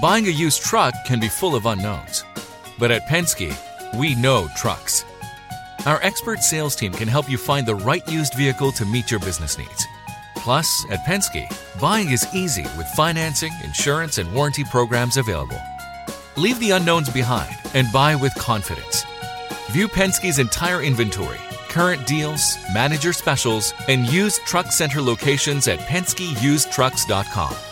Buying a used truck can be full of unknowns. But at Penske, we know trucks. Our expert sales team can help you find the right used vehicle to meet your business needs. Plus, at Penske, buying is easy with financing, insurance, and warranty programs available. Leave the unknowns behind and buy with confidence. View Penske's entire inventory, current deals, manager specials, and used truck center locations at PenskeUsedTrucks.com.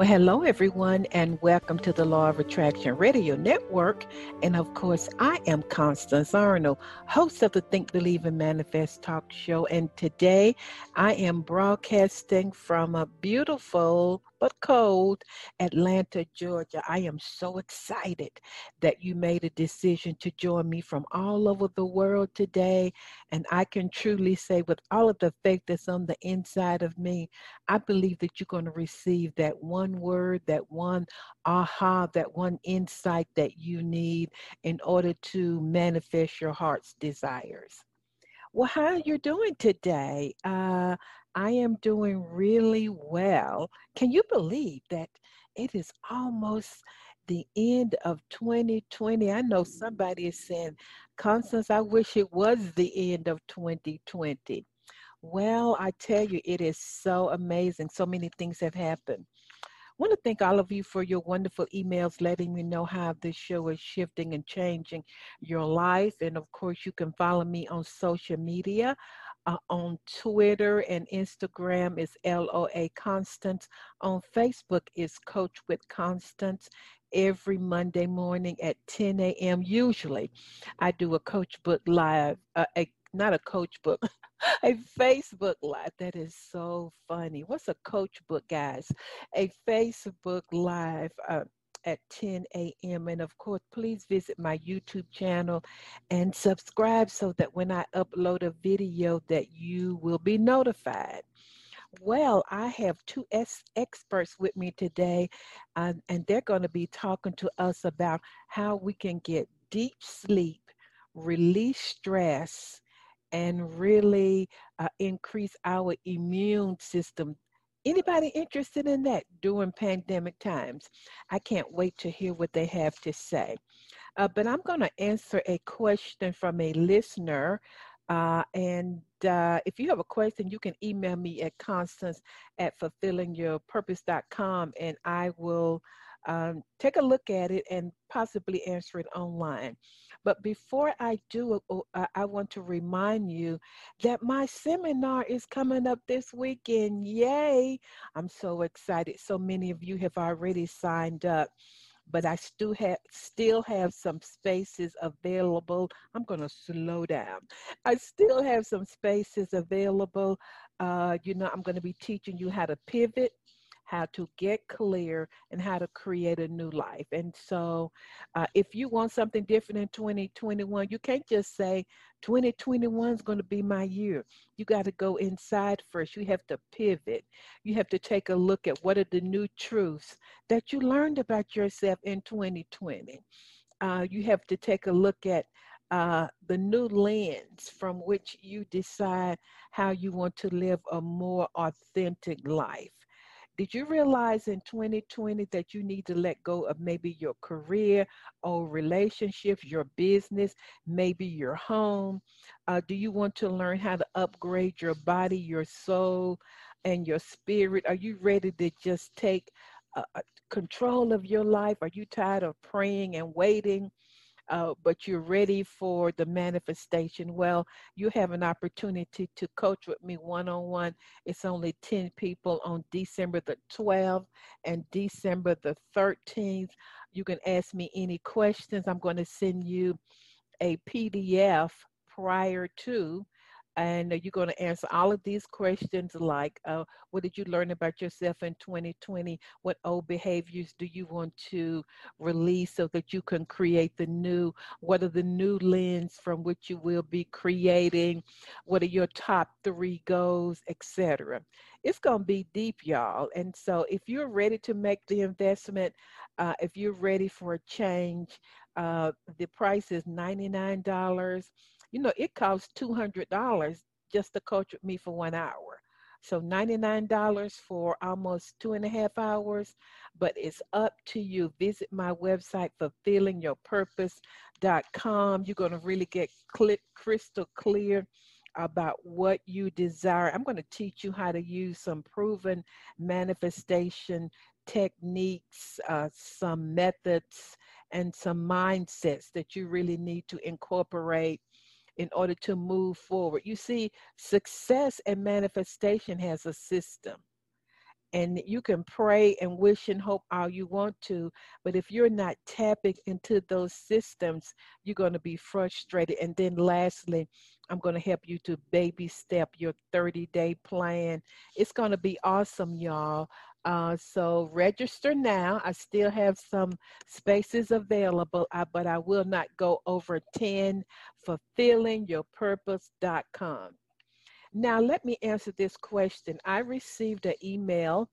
Well, hello, everyone, and welcome to the Law of Attraction Radio Network. And of course, I am Constance Arnold, host of the Think, Believe, and Manifest talk show. And today I am broadcasting from a beautiful but cold Atlanta, Georgia. I am so excited that you made a decision to join me from all over the world today. And I can truly say, with all of the faith that's on the inside of me, I believe that you're going to receive that one word, that one aha, that one insight that you need in order to manifest your heart's desires. Well, how are you doing today? Uh, I am doing really well. Can you believe that it is almost the end of 2020? I know somebody is saying, Constance, I wish it was the end of 2020. Well, I tell you, it is so amazing. So many things have happened. I want to thank all of you for your wonderful emails letting me know how this show is shifting and changing your life. And of course, you can follow me on social media uh, on Twitter and Instagram is LOA Constance. On Facebook is Coach with Constance. Every Monday morning at 10 a.m. Usually, I do a Coach Book Live, uh, a, not a Coach Book, a Facebook Live. That is so funny. What's a Coach Book, guys? A Facebook Live. Uh, at 10 a.m. And of course, please visit my YouTube channel and subscribe so that when I upload a video that you will be notified. Well, I have two experts with me today, uh, and they're going to be talking to us about how we can get deep sleep, release stress, and really uh, increase our immune system Anybody interested in that during pandemic times? I can't wait to hear what they have to say. Uh, but I'm going to answer a question from a listener. Uh, and uh, if you have a question, you can email me at constance at fulfillingyourpurpose.com and I will um, take a look at it and possibly answer it online. But before I do, uh, I want to remind you that my seminar is coming up this weekend. Yay! I'm so excited. So many of you have already signed up but I still have still have some spaces available. I'm going to slow down. I still have some spaces available. Uh, you know, I'm going to be teaching you how to pivot how to get clear, and how to create a new life. And so, uh, if you want something different in 2021, you can't just say 2021 is going to be my year. You got to go inside first. You have to pivot. You have to take a look at what are the new truths that you learned about yourself in 2020. Uh, you have to take a look at uh, the new lens from which you decide how you want to live a more authentic life. Did you realize in 2020 that you need to let go of maybe your career or relationships, your business, maybe your home? Uh, do you want to learn how to upgrade your body, your soul, and your spirit? Are you ready to just take uh, uh control of your life? Are you tired of praying and waiting? Uh, but you're ready for the manifestation, well, you have an opportunity to coach with me one on one. It's only 10 people on December the 12th and December the 13th. You can ask me any questions. I'm going to send you a PDF prior to and you're going to answer all of these questions like uh, what did you learn about yourself in 2020 what old behaviors do you want to release so that you can create the new? What are the new lens from which you will be creating? What are your top three goals etc it's going to be deep y'all. And so if you're ready to make the investment uh, if you're ready for a change uh, the price is $99 you know, it costs $200 just to coach with me for one hour. So $99 for almost two and a half hours, but it's up to you. Visit my website, fulfillingyourpurpose.com. You're going to really get crystal clear about what you desire. I'm going to teach you how to use some proven manifestation techniques, uh, some methods, and some mindsets that you really need to incorporate in order to move forward. You see, success and manifestation has a system. And you can pray and wish and hope all you want to, but if you're not tapping into those systems, you're going to be frustrated. And then, lastly, I'm going to help you to baby step your 30 day plan. It's going to be awesome, y'all. Uh, so register now. I still have some spaces available, uh, but I will not go over 10 fulfillingyourpurpose.com. Now, let me answer this question. I received an email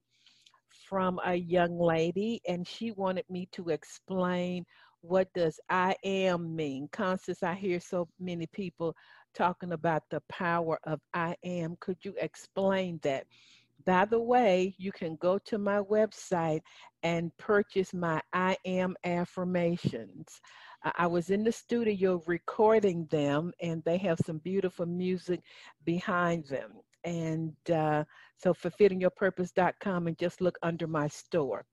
from a young lady, and she wanted me to explain what does I am mean. Constance, I hear so many people talking about the power of I am. Could you explain that? By the way, you can go to my website and purchase my I Am affirmations. I was in the studio recording them, and they have some beautiful music behind them. And uh, so, fulfillingyourpurpose.com, and just look under my store.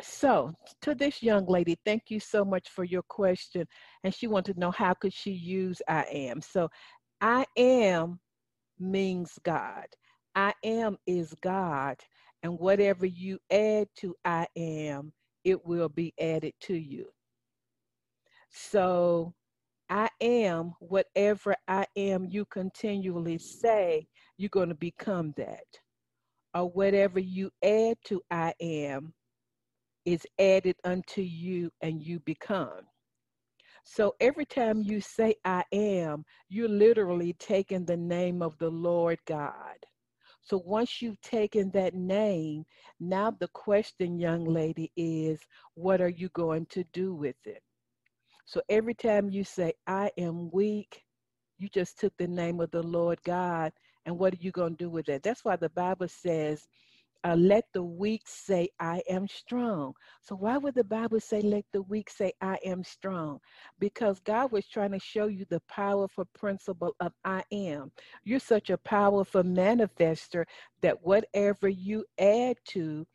So, to this young lady, thank you so much for your question. And she wanted to know how could she use I am. So, I am means God. I am is God, and whatever you add to I am, it will be added to you. So I am, whatever I am, you continually say, you're going to become that. Or whatever you add to I am is added unto you and you become. So every time you say I am, you're literally taking the name of the Lord God. So once you've taken that name, now the question, young lady, is what are you going to do with it? So every time you say, I am weak, you just took the name of the Lord God. And what are you going to do with it? That's why the Bible says, uh, let the weak say, I am strong. So, why would the Bible say, let the weak say, I am strong? Because God was trying to show you the powerful principle of I am. You're such a powerful manifester that whatever you add to,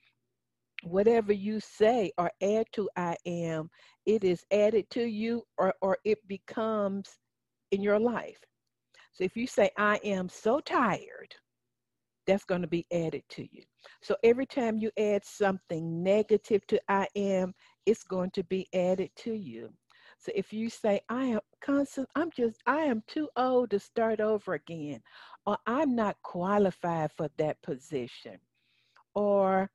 whatever you say or add to I am, it is added to you or, or it becomes in your life. So, if you say, I am so tired, that's going to be added to you. So every time you add something negative to I am, it's going to be added to you. So if you say, I am constant, I'm just, I am too old to start over again, or I'm not qualified for that position, or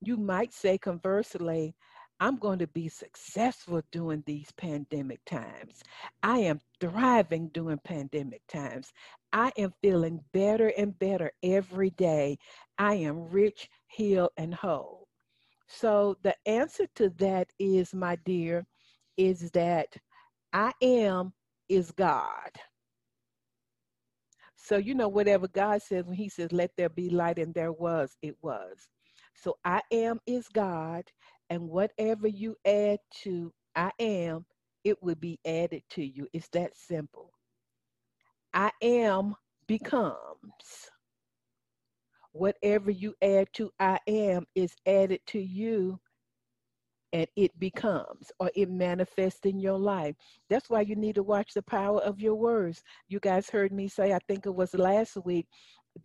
you might say conversely, I'm going to be successful during these pandemic times. I am thriving during pandemic times. I am feeling better and better every day. I am rich, healed, and whole. So the answer to that is, my dear, is that I am is God. So, you know, whatever God says, when He says, let there be light, and there was, it was. So, I am is God, and whatever you add to I am, it will be added to you. It's that simple. I am becomes. Whatever you add to I am is added to you and it becomes or it manifests in your life. That's why you need to watch the power of your words. You guys heard me say, I think it was last week,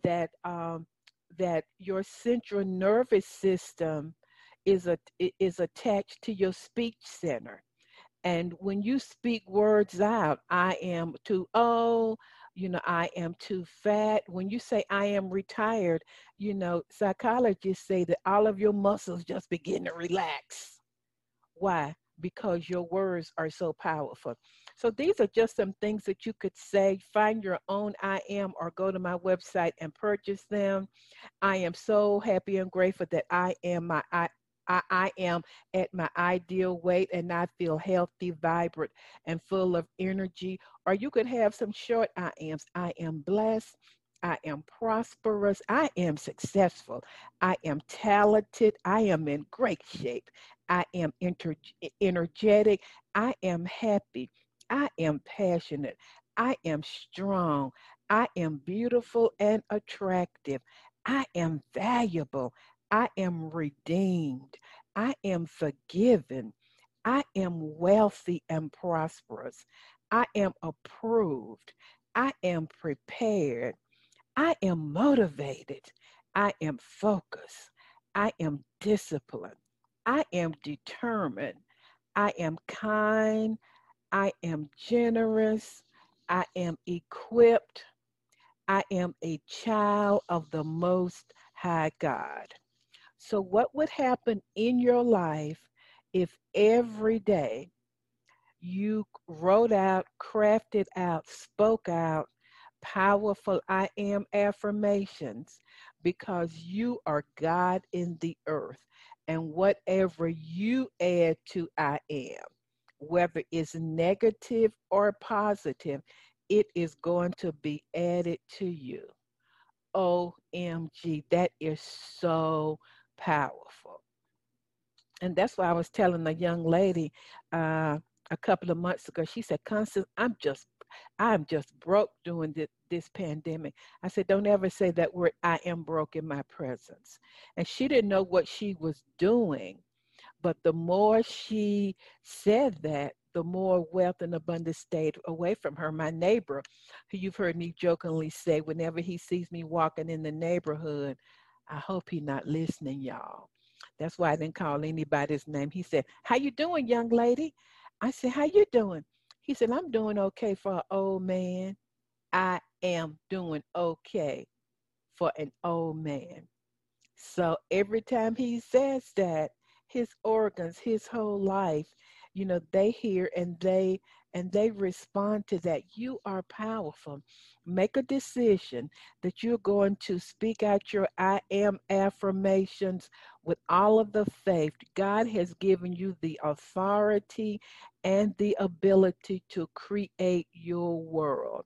that um, that your central nervous system is a is attached to your speech center. And when you speak words out, I am too old, you know, I am too fat. When you say I am retired, you know, psychologists say that all of your muscles just begin to relax. Why? Because your words are so powerful. So these are just some things that you could say. Find your own I am or go to my website and purchase them. I am so happy and grateful that I am my I, I, I am at my ideal weight and I feel healthy, vibrant, and full of energy. Or you could have some short I ams. I am blessed. I am prosperous. I am successful. I am talented. I am in great shape. I am inter- energetic. I am happy. I am passionate. I am strong. I am beautiful and attractive. I am valuable. I am redeemed. I am forgiven. I am wealthy and prosperous. I am approved. I am prepared. I am motivated. I am focused. I am disciplined. I am determined. I am kind. I am generous. I am equipped. I am a child of the Most High God. So, what would happen in your life if every day you wrote out, crafted out, spoke out powerful I am affirmations because you are God in the earth. And whatever you add to I am, whether it's negative or positive, it is going to be added to you. OMG, that is so powerful. And that's why I was telling a young lady uh, a couple of months ago. She said, Constance, I'm just I'm just broke during this, this pandemic. I said, don't ever say that word, I am broke in my presence. And she didn't know what she was doing. But the more she said that, the more wealth and abundance stayed away from her. My neighbor, who you've heard me jokingly say, whenever he sees me walking in the neighborhood, I hope he's not listening, y'all. That's why I didn't call anybody's name. He said, How you doing, young lady? I said, How you doing? He said, I'm doing okay for an old man. I am doing okay for an old man. So every time he says that, his organs, his whole life, you know, they hear and they and they respond to that. You are powerful. Make a decision that you're going to speak out your I am affirmations with all of the faith. God has given you the authority and the ability to create your world.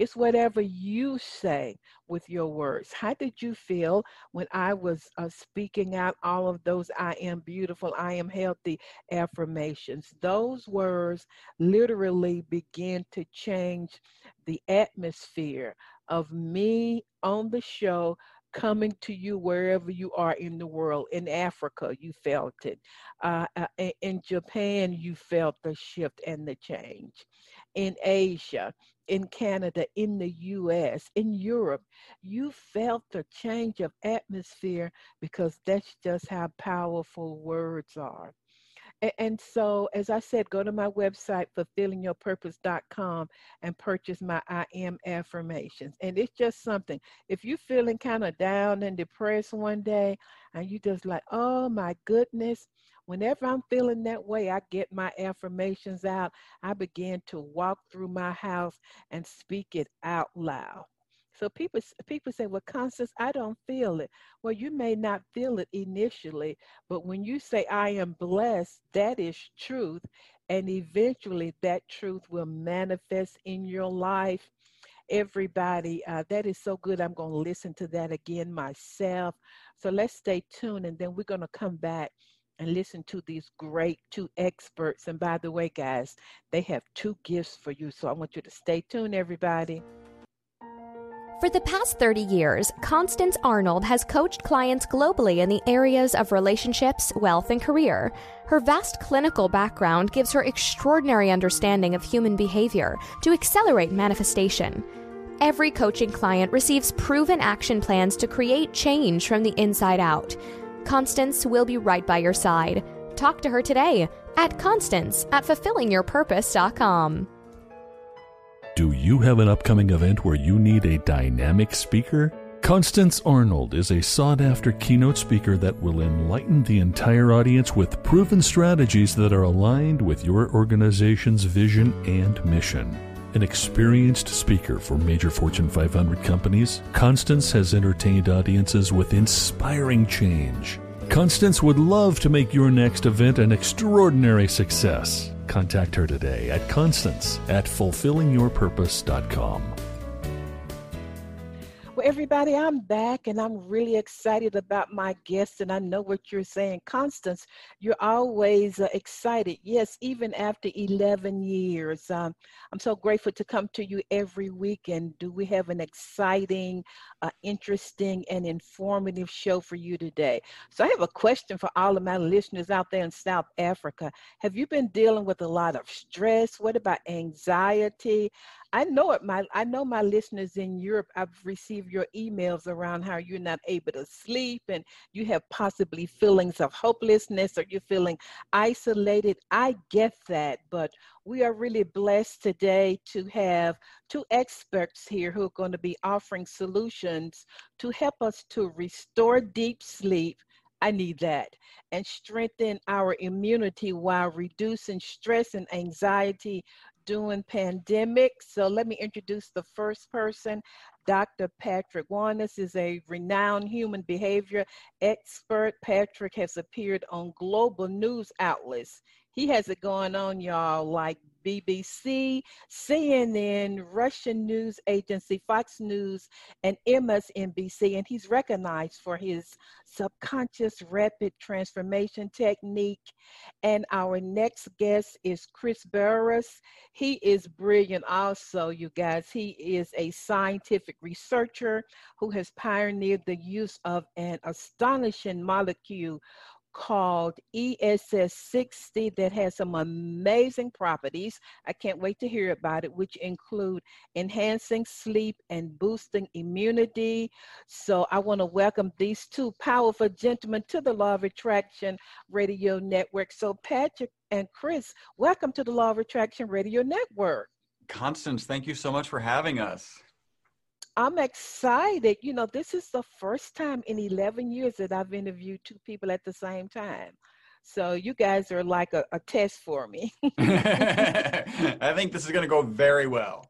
It's whatever you say with your words. How did you feel when I was uh, speaking out all of those I am beautiful, I am healthy affirmations? Those words literally begin to change the atmosphere of me on the show coming to you wherever you are in the world. In Africa, you felt it. Uh, uh in Japan, you felt the shift and the change. In Asia, in Canada, in the US, in Europe, you felt the change of atmosphere because that's just how powerful words are. And so, as I said, go to my website, fulfillingyourpurpose.com, and purchase my I am affirmations. And it's just something. If you're feeling kind of down and depressed one day, and you just like, oh my goodness, whenever I'm feeling that way, I get my affirmations out. I begin to walk through my house and speak it out loud. So people people say, "Well, Constance, I don't feel it." Well, you may not feel it initially, but when you say I am blessed, that is truth, and eventually that truth will manifest in your life. Everybody, uh, that is so good. I'm going to listen to that again myself. So let's stay tuned, and then we're going to come back and listen to these great two experts. And by the way, guys, they have two gifts for you. So I want you to stay tuned, everybody. For the past 30 years, Constance Arnold has coached clients globally in the areas of relationships, wealth, and career. Her vast clinical background gives her extraordinary understanding of human behavior to accelerate manifestation. Every coaching client receives proven action plans to create change from the inside out. Constance will be right by your side. Talk to her today at Constance at fulfillingyourpurpose.com. Do you have an upcoming event where you need a dynamic speaker? Constance Arnold is a sought after keynote speaker that will enlighten the entire audience with proven strategies that are aligned with your organization's vision and mission. An experienced speaker for major Fortune 500 companies, Constance has entertained audiences with inspiring change. Constance would love to make your next event an extraordinary success. Contact her today at constance at fulfillingyourpurpose.com. Well, everybody, I'm back and I'm really excited about my guest. And I know what you're saying. Constance, you're always uh, excited. Yes, even after 11 years. Um, I'm so grateful to come to you every week. And do we have an exciting, uh, interesting, and informative show for you today? So I have a question for all of my listeners out there in South Africa. Have you been dealing with a lot of stress? What about anxiety? I know it. My I know my listeners in Europe. I've received your emails around how you're not able to sleep and you have possibly feelings of hopelessness or you're feeling isolated. I get that, but we are really blessed today to have two experts here who are going to be offering solutions to help us to restore deep sleep I need that. And strengthen our immunity while reducing stress and anxiety during pandemic. So let me introduce the first person. Dr. Patrick Wanis is a renowned human behavior expert. Patrick has appeared on global news outlets. He has it going on, y'all, like BBC, CNN, Russian news agency, Fox News, and MSNBC. And he's recognized for his subconscious rapid transformation technique. And our next guest is Chris Burres. He is brilliant also, you guys. He is a scientific researcher who has pioneered the use of an astonishing molecule called ESS 60 that has some amazing properties. I can't wait to hear about it, which include enhancing sleep and boosting immunity. So I want to welcome these two powerful gentlemen to the Law of Attraction Radio Network. So, Patrick and Chris, welcome to the Law of Attraction Radio Network. Constance, thank you so much for having us. I'm excited. You know, this is the first time in 11 years that I've interviewed two people at the same time. So you guys are like a, a test for me. I think this is going to go very well.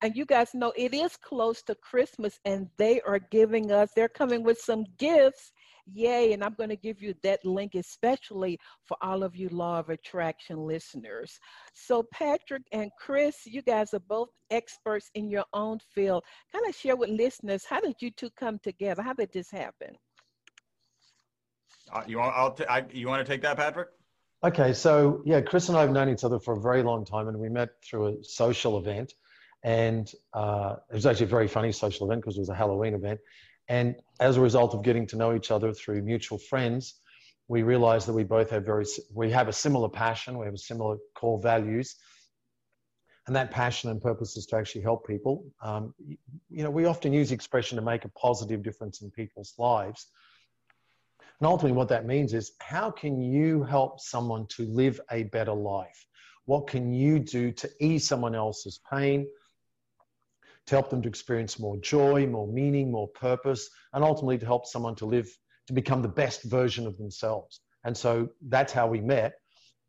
And you guys know it is close to Christmas, and they are giving us, they're coming with some gifts Yay. And I'm going to give you that link, especially for all of you Law of Attraction listeners. So, Patrick and Chris, you guys are both experts in your own field. Kind of share with listeners how did you two come together? How did this happen? Uh, you want? I'll t- I, you want to take that, Patrick? Okay, so yeah, Chris and I have known each other for a very long time, and we met through a social event, and uh, it was actually a very funny social event because it was a Halloween event, and as a result of getting to know each other through mutual friends, we realized that we both have very, we have a similar passion, we have a similar core values. And that passion and purpose is to actually help people. Um, you know, we often use expression to make a positive difference in people's lives. And ultimately, what that means is how can you help someone to live a better life? What can you do to ease someone else's pain? To help them to experience more joy, more meaning, more purpose, and ultimately to help someone to live, to become the best version of themselves. And so that's how we met.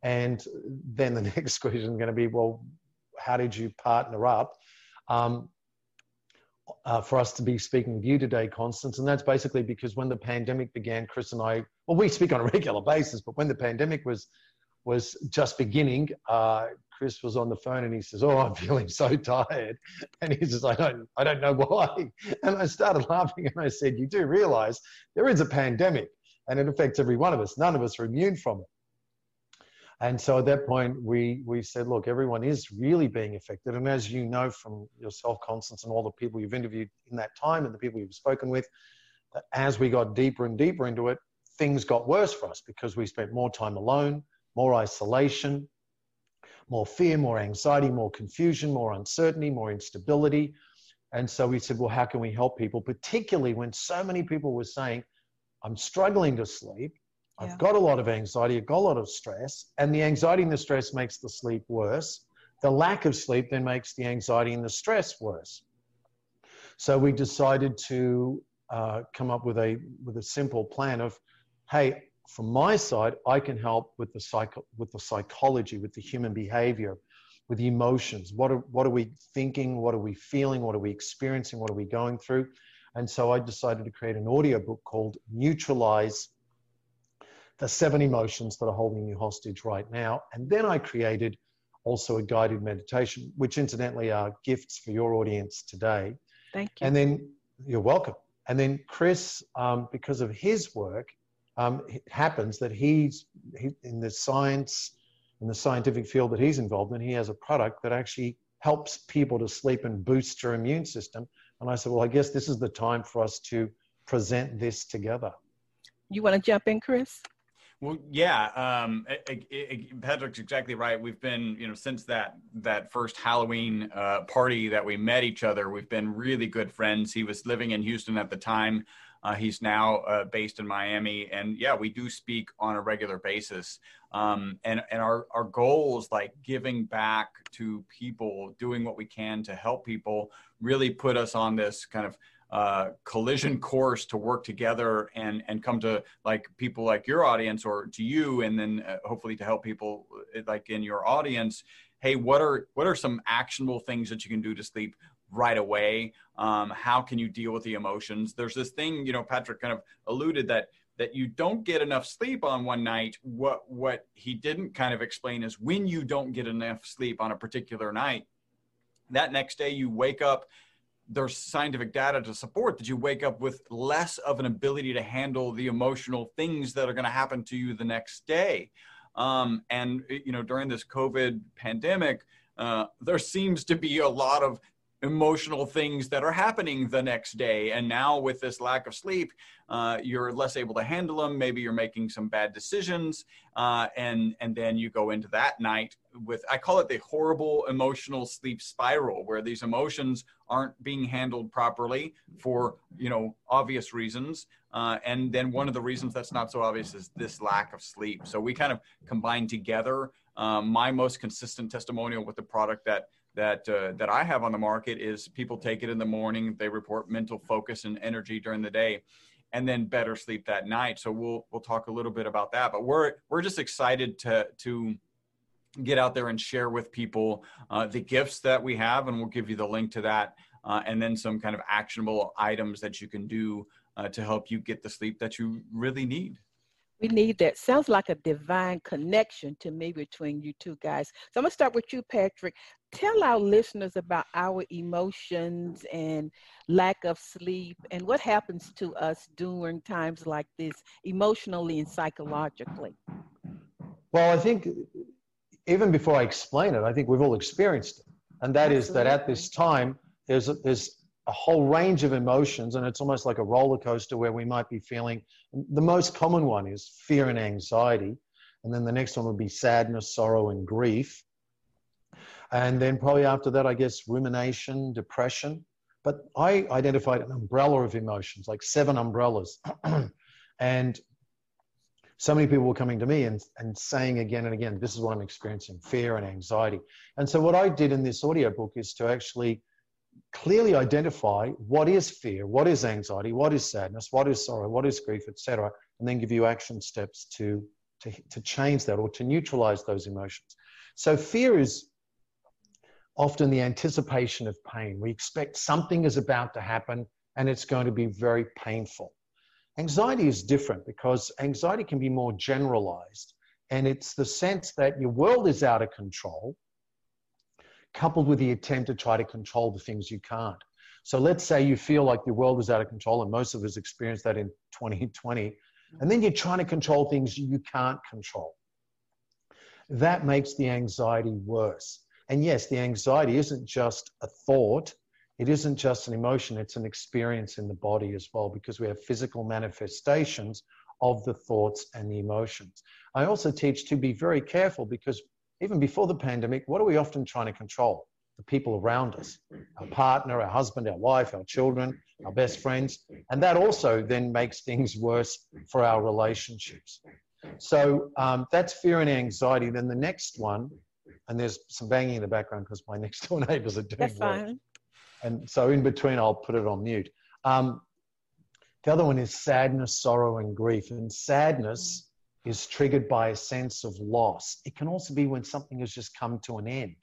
And then the next question is going to be, well, how did you partner up? Um, uh, for us to be speaking with you today, Constance. And that's basically because when the pandemic began, Chris and I, well, we speak on a regular basis, but when the pandemic was was just beginning, uh, Chris was on the phone and he says, "Oh, I'm feeling so tired," and he says, "I don't, I don't know why." And I started laughing and I said, "You do realize there is a pandemic and it affects every one of us. None of us are immune from it." And so at that point, we we said, "Look, everyone is really being affected." And as you know from yourself, Constance, and all the people you've interviewed in that time and the people you've spoken with, that as we got deeper and deeper into it, things got worse for us because we spent more time alone, more isolation more fear, more anxiety, more confusion, more uncertainty, more instability. And so we said, well, how can we help people, particularly when so many people were saying, I'm struggling to sleep. I've got a lot of anxiety, I've got a lot of stress, and the anxiety and the stress makes the sleep worse. the lack of sleep then makes the anxiety and the stress worse. So we decided to uh, come up with a with a simple plan of, hey, from my side, I can help with the psycho- with the psychology, with the human behavior, with the emotions. What are what are we thinking? What are we feeling? What are we experiencing? What are we going through? And so I decided to create an audio book called Neutralize the Seven Emotions That Are Holding You Hostage Right Now. And then I created also a guided meditation, which incidentally are gifts for your audience today. Thank you. And then you're welcome. And then Chris, um, because of his work, um, it happens that he's he, in the science, in the scientific field that he's involved in, he has a product that actually helps people to sleep and boost your immune system. And I said, well, I guess this is the time for us to present this together. You want to jump in, Chris? Well, yeah, um, it, it, Patrick's exactly right. We've been, you know, since that that first Halloween uh, party that we met each other, we've been really good friends. He was living in Houston at the time. Uh, he's now uh, based in Miami, and yeah, we do speak on a regular basis. Um, and and our our goals, like giving back to people, doing what we can to help people, really put us on this kind of uh, collision course to work together and and come to like people like your audience or to you and then uh, hopefully to help people uh, like in your audience hey what are what are some actionable things that you can do to sleep right away. Um, how can you deal with the emotions? There's this thing you know patrick kind of alluded that that you don't get enough sleep on one night. What what he didn't kind of explain is when you don't get enough sleep on a particular night that next day you wake up there's scientific data to support that you wake up with less of an ability to handle the emotional things that are going to happen to you the next day. Um, and you know, during this COVID pandemic, uh, there seems to be a lot of emotional things that are happening the next day. And now with this lack of sleep, uh, you're less able to handle them. Maybe you're making some bad decisions, uh, and and then you go into that night with I call it the horrible emotional sleep spiral, where these emotions aren't being handled properly for you know obvious reasons, uh, and then one of the reasons that's not so obvious is this lack of sleep. So we kind of combine together. Um, my most consistent testimonial with the product that that uh, that I have on the market is people take it in the morning, they report mental focus and energy during the day, and then better sleep that night. So we'll we'll talk a little bit about that. But we're we're just excited to to get out there and share with people uh, the gifts that we have, and we'll give you the link to that, uh, and then some kind of actionable items that you can do uh, to help you get the sleep that you really need. We need that. Sounds like a divine connection to me between you two guys. So I'm going to start with you, Patrick. Tell our listeners about our emotions and lack of sleep and what happens to us during times like this, emotionally and psychologically. Well, I think even before I explain it, I think we've all experienced it. And that Absolutely. is that at this time, there's a, there's a whole range of emotions, and it's almost like a roller coaster where we might be feeling. The most common one is fear and anxiety, and then the next one would be sadness, sorrow, and grief. And then probably after that, I guess rumination, depression. But I identified an umbrella of emotions, like seven umbrellas. and so many people were coming to me and, and saying again and again, this is what I'm experiencing fear and anxiety. And so, what I did in this audio book is to actually clearly identify what is fear, what is anxiety, what is sadness, what is sorrow, what is grief, etc., and then give you action steps to, to, to change that or to neutralize those emotions. So fear is often the anticipation of pain. We expect something is about to happen and it's going to be very painful. Anxiety is different because anxiety can be more generalized and it's the sense that your world is out of control coupled with the attempt to try to control the things you can't. So let's say you feel like your world is out of control, and most of us experienced that in 2020, and then you're trying to control things you can't control. That makes the anxiety worse. And yes, the anxiety isn't just a thought, it isn't just an emotion, it's an experience in the body as well, because we have physical manifestations of the thoughts and the emotions. I also teach to be very careful because even before the pandemic, what are we often trying to control? The people around us, our partner, our husband, our wife, our children, our best friends. And that also then makes things worse for our relationships. So um, that's fear and anxiety. Then the next one and there's some banging in the background because my next door neighbors are doing That's work. fine. And so in between, I'll put it on mute. Um, the other one is sadness, sorrow, and grief. And sadness is triggered by a sense of loss. It can also be when something has just come to an end.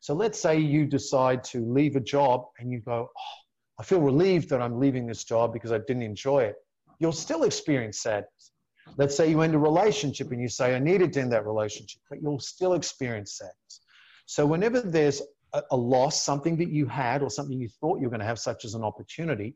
So let's say you decide to leave a job and you go, oh, I feel relieved that I'm leaving this job because I didn't enjoy it. You'll still experience sadness. Let's say you end a relationship and you say, I needed to end that relationship, but you'll still experience sadness. So whenever there's a, a loss, something that you had or something you thought you were going to have, such as an opportunity,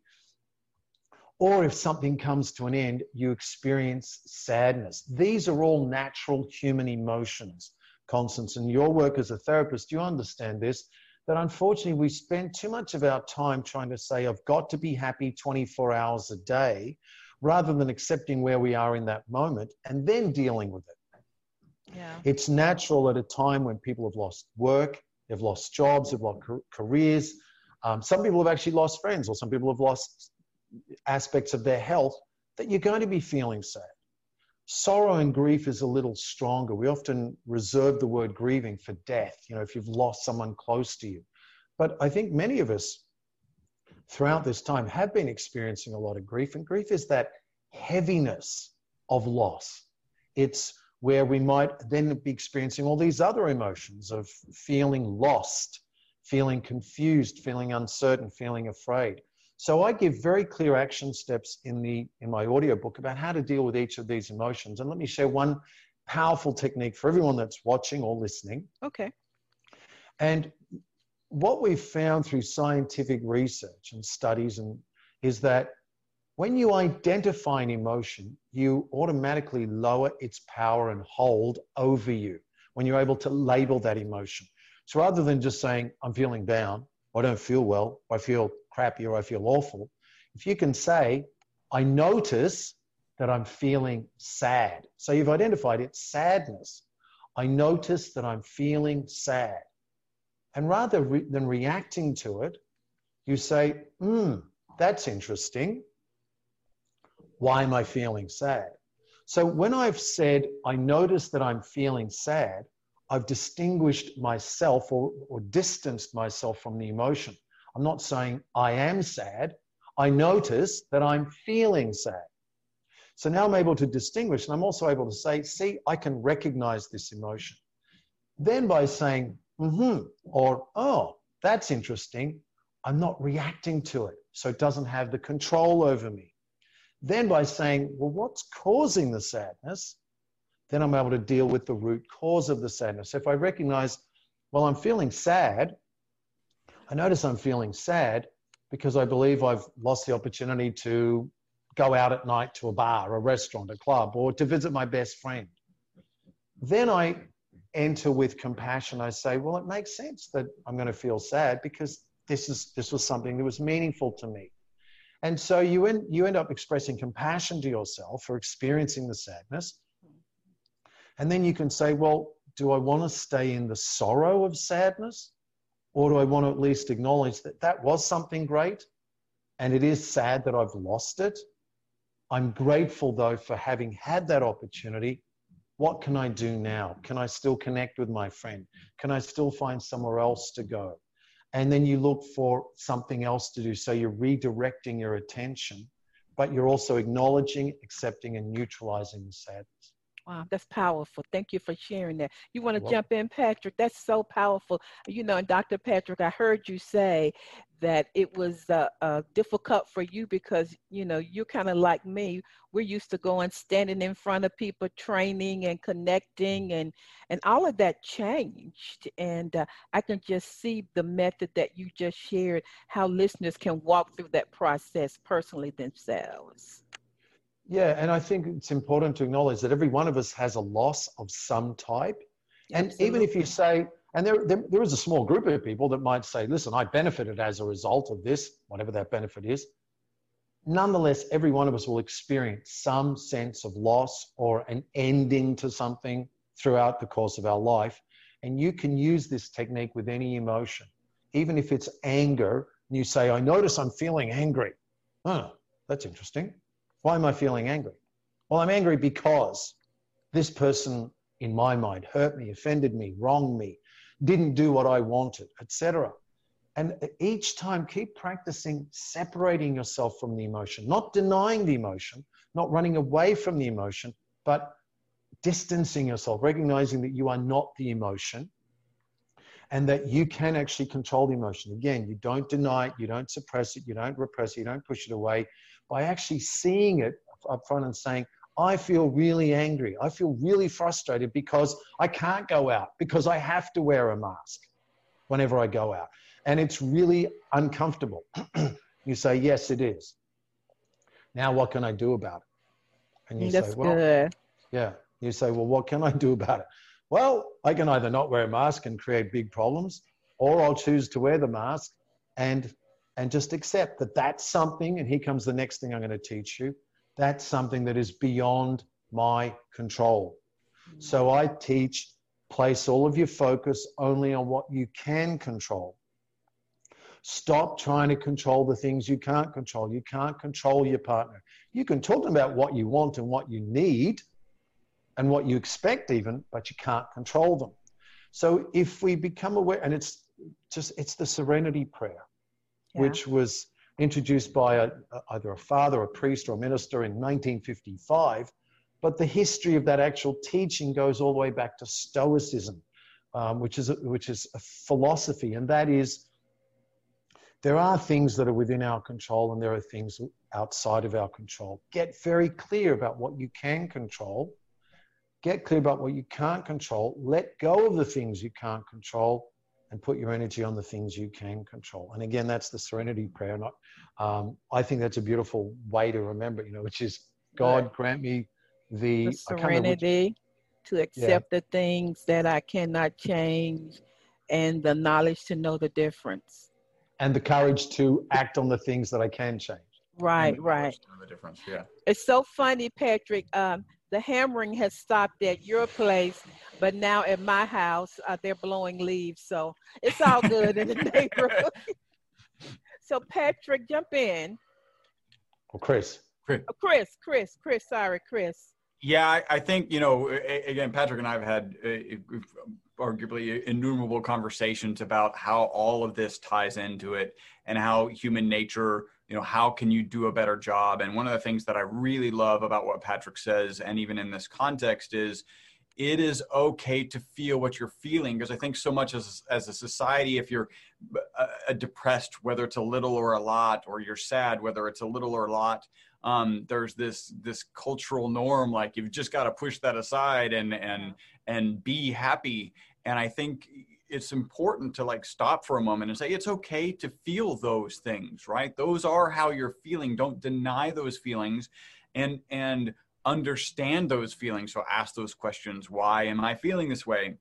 or if something comes to an end, you experience sadness. These are all natural human emotions. Constance, And your work as a therapist, you understand this that unfortunately we spend too much of our time trying to say, I've got to be happy 24 hours a day, rather than accepting where we are in that moment and then dealing with it. Yeah. It's natural at a time when people have lost work, they've lost jobs, they've lost careers. Um, some people have actually lost friends, or some people have lost aspects of their health that you're going to be feeling sad. Sorrow and grief is a little stronger. We often reserve the word grieving for death, you know, if you've lost someone close to you. But I think many of us throughout this time have been experiencing a lot of grief, and grief is that heaviness of loss. It's where we might then be experiencing all these other emotions of feeling lost, feeling confused, feeling uncertain, feeling afraid. So I give very clear action steps in the in my audiobook about how to deal with each of these emotions. And let me share one powerful technique for everyone that's watching or listening. Okay. And what we've found through scientific research and studies and is that when you identify an emotion, you automatically lower its power and hold over you when you're able to label that emotion. So rather than just saying, I'm feeling down, I don't feel well, I feel crappy or I feel awful, if you can say, I notice that I'm feeling sad. So you've identified it, sadness. I notice that I'm feeling sad. And rather re- than reacting to it, you say, hmm, that's interesting. Why am I feeling sad? So when I've said, I notice that I'm feeling sad, I've distinguished myself or, or distanced myself from the emotion. I'm not saying I am sad. I notice that I'm feeling sad. So now I'm able to distinguish, and I'm also able to say, see, I can recognize this emotion. Then by saying, mm-hmm, or oh, that's interesting, I'm not reacting to it. So it doesn't have the control over me. Then by saying, well, what's causing the sadness? Then I'm able to deal with the root cause of the sadness. So if I recognize, well, I'm feeling sad, I notice I'm feeling sad because I believe I've lost the opportunity to go out at night to a bar, a restaurant, a club, or to visit my best friend. Then I enter with compassion. I say, well, it makes sense that I'm going to feel sad because this is this was something that was meaningful to me. And so you end, you end up expressing compassion to yourself for experiencing the sadness. And then you can say, well, do I want to stay in the sorrow of sadness? Or do I want to at least acknowledge that that was something great and it is sad that I've lost it? I'm grateful though for having had that opportunity. What can I do now? Can I still connect with my friend? Can I still find somewhere else to go? And then you look for something else to do. So you're redirecting your attention, but you're also acknowledging, accepting, and neutralizing the sadness. Wow, that's powerful. Thank you for sharing that. You want to jump in, Patrick? That's so powerful. You know, and Dr. Patrick, I heard you say that it was uh, uh, difficult for you because, you know, you're kind of like me. We're used to going, standing in front of people, training and connecting, and and all of that changed. And uh, I can just see the method that you just shared, how listeners can walk through that process personally themselves. Yeah, and I think it's important to acknowledge that every one of us has a loss of some type. And Absolutely. even if you say, and there, there, there is a small group of people that might say, listen, I benefited as a result of this, whatever that benefit is. Nonetheless, every one of us will experience some sense of loss or an ending to something throughout the course of our life. And you can use this technique with any emotion, even if it's anger. And you say, I notice I'm feeling angry. Oh, that's interesting. Why am I feeling angry? Well, I'm angry because this person, in my mind, hurt me, offended me, wronged me. didn't do what I wanted, etc. And each time, keep practicing separating yourself from the emotion, not denying the emotion, not running away from the emotion, but distancing yourself, recognizing that you are not the emotion and that you can actually control the emotion. Again, you don't deny it, you don't suppress it, you don't repress it, you don't push it away. By actually seeing it up front and saying, I feel really angry. I feel really frustrated because I can't go out because I have to wear a mask whenever I go out and it's really uncomfortable. you say, Yes, it is. Now, what can I do about it? And you That's say, Well, good. yeah. You say, Well, what can I do about it? Well, I can either not wear a mask and create big problems, or I'll choose to wear the mask and and just accept that that's something. And here comes the next thing I'm going to teach you. That's something that is beyond my control. Mm-hmm. So I teach place all of your focus only on what you can control. Stop trying to control the things you can't control. You can't control your partner. You can talk about what you want and what you need and what you expect, even, but you can't control them. So if we become aware, and it's just, it's the serenity prayer, yeah. which was introduced by a, either a father, a priest, or a minister in 1955. But the history of that actual teaching goes all the way back to Stoicism, um, which, is a, which is a philosophy, and that is there are things that are within our control and there are things outside of our control. Get very clear about what you can control. Get clear about what you can't control. Let go of the things you can't control and put your energy on the things you can control. And again, that's the serenity prayer. Not, um, I think that's a beautiful way to remember, you know, which is God grant me the, the serenity to accept yeah. the things that I cannot change and the knowledge to know the difference and the courage to act on the things that I can change. Right, right. The difference, yeah. It's so funny, Patrick. Um, the hammering has stopped at your place, but now at my house, uh, they're blowing leaves. So it's all good in the neighborhood. so, Patrick, jump in. Oh, Chris. Chris. Oh, Chris, Chris, Chris. Sorry, Chris. Yeah, I, I, think you know. Again, Patrick and I have had uh, arguably innumerable conversations about how all of this ties into it and how human nature you know how can you do a better job? And one of the things that i really love about what patrick says and even in this context is it is okay to feel what you're feeling because i think so much as, as a society if you're uh, uh, depressed whether it's a little or a lot or you're sad whether it's a little or a lot um, there's this this cultural norm like you've just got to push that aside and and and be happy. And i think it's important to like stop for a moment and say it's okay to feel those things right? Those are how you're feeling. Don't deny those feelings and and understand those feelings. So ask those questions why am i feeling this way?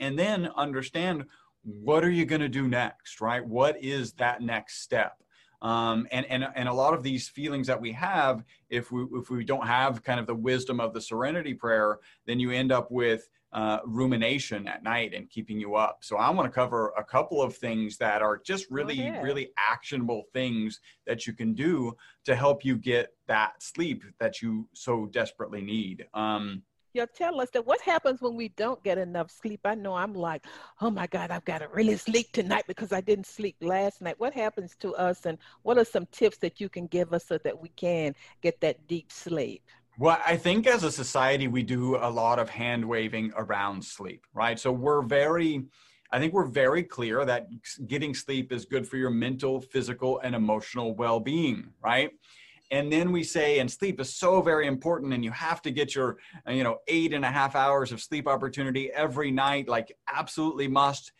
And then understand what are you going to do next? Right? What is that next step? Um, and, and, and a lot of these feelings that we have, if we, if we don't have kind of the wisdom of the serenity prayer, then you end up with uh, rumination at night and keeping you up. So I want to cover a couple of things that are just really, really actionable things that you can do to help you get that sleep that you so desperately need. Um, yeah, tell us that what happens when we don't get enough sleep. I know I'm like, oh my God, I've got to really sleep tonight because I didn't sleep last night. What happens to us, and what are some tips that you can give us so that we can get that deep sleep? Well, I think as a society, we do a lot of hand waving around sleep, right? So we're very, I think we're very clear that getting sleep is good for your mental, physical, and emotional well being, right? and then we say and sleep is so very important and you have to get your uh, you know eight and a half hours of sleep opportunity every night like absolutely must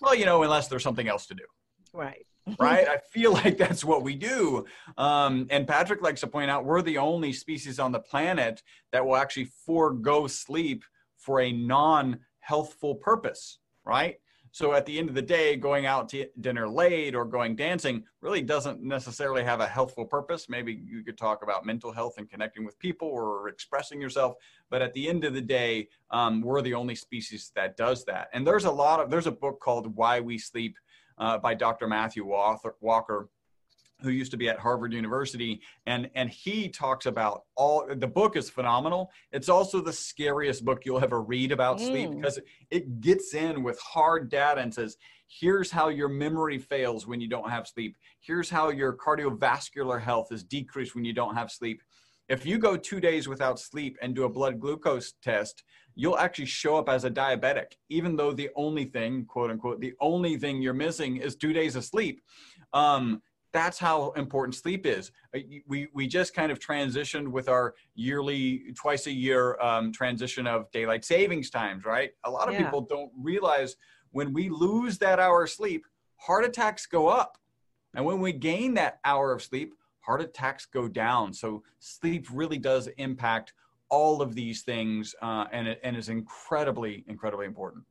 well you know unless there's something else to do right right i feel like that's what we do um, and patrick likes to point out we're the only species on the planet that will actually forego sleep for a non-healthful purpose right so at the end of the day, going out to dinner late or going dancing really doesn't necessarily have a healthful purpose. Maybe you could talk about mental health and connecting with people or expressing yourself. But at the end of the day, um, we're the only species that does that. And there's a lot of, there's a book called Why We Sleep uh, by Dr. Matthew Walker who used to be at Harvard University, and and he talks about all. The book is phenomenal. It's also the scariest book you'll ever read about mm. sleep because it gets in with hard data and says, here's how your memory fails when you don't have sleep. Here's how your cardiovascular health is decreased when you don't have sleep. If you go two days without sleep and do a blood glucose test, you'll actually show up as a diabetic, even though the only thing, quote unquote, the only thing you're missing is two days of sleep. Um, that's how important sleep is. Uh, we, we just kind of transitioned with our yearly, twice a year um, transition of daylight savings times, right? A lot of yeah. people don't realize when we lose that hour of sleep, heart attacks go up. And when we gain that hour of sleep, heart attacks go down. So sleep really does impact all of these things uh, and, it, and is incredibly, incredibly important.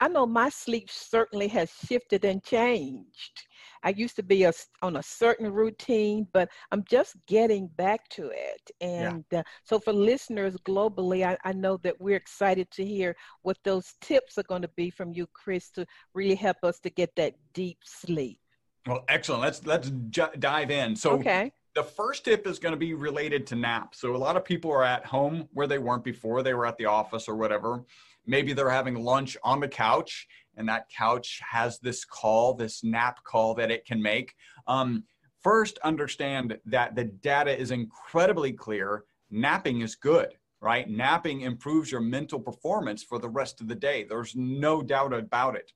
I know my sleep certainly has shifted and changed. I used to be a, on a certain routine, but I'm just getting back to it. And yeah. uh, so, for listeners globally, I, I, know that we're excited to hear what those tips are going to be from you, Chris, to really help us to get that deep sleep. Well, excellent. Let's let's j- dive in. So, okay. The first tip is going to be related to nap. So a lot of people are at home where they weren't before. They were at the office or whatever. Maybe they're having lunch on the couch and that couch has this call, this nap call that it can make. Um, first, understand that the data is incredibly clear. Napping is good, right? Napping improves your mental performance for the rest of the day. There's no doubt about it.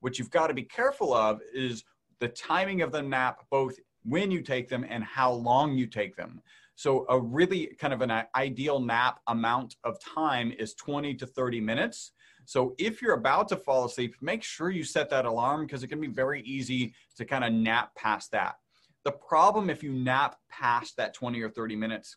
What you've got to be careful of is the timing of the nap, both when you take them and how long you take them. So, a really kind of an uh, ideal nap amount of time is 20 to 30 minutes. So if you're about to fall asleep, make sure you set that alarm because it can be very easy to kind of nap past that. The problem if you nap past that 20 or 30 minutes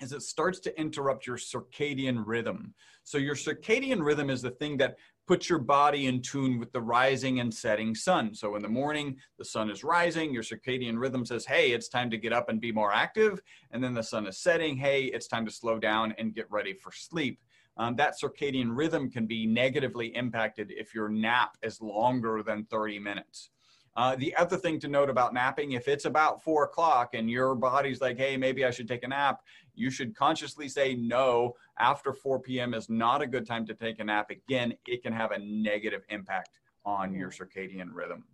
is it starts to interrupt your circadian rhythm. So your circadian rhythm is the thing that puts your body in tune with the rising and setting sun. So in the morning, the sun is rising, your circadian rhythm says, "Hey, it's time to get up and be more active." And then the sun is setting, "Hey, it's time to slow down and get ready for sleep." um, that circadian rhythm can be negatively impacted if your nap is longer than 30 minutes. Uh, the other thing to note about napping, if it's about four o'clock and your body's like, hey, maybe I should take a nap, you should consciously say no. After 4 p.m. is not a good time to take a nap. Again, it can have a negative impact on your circadian rhythm.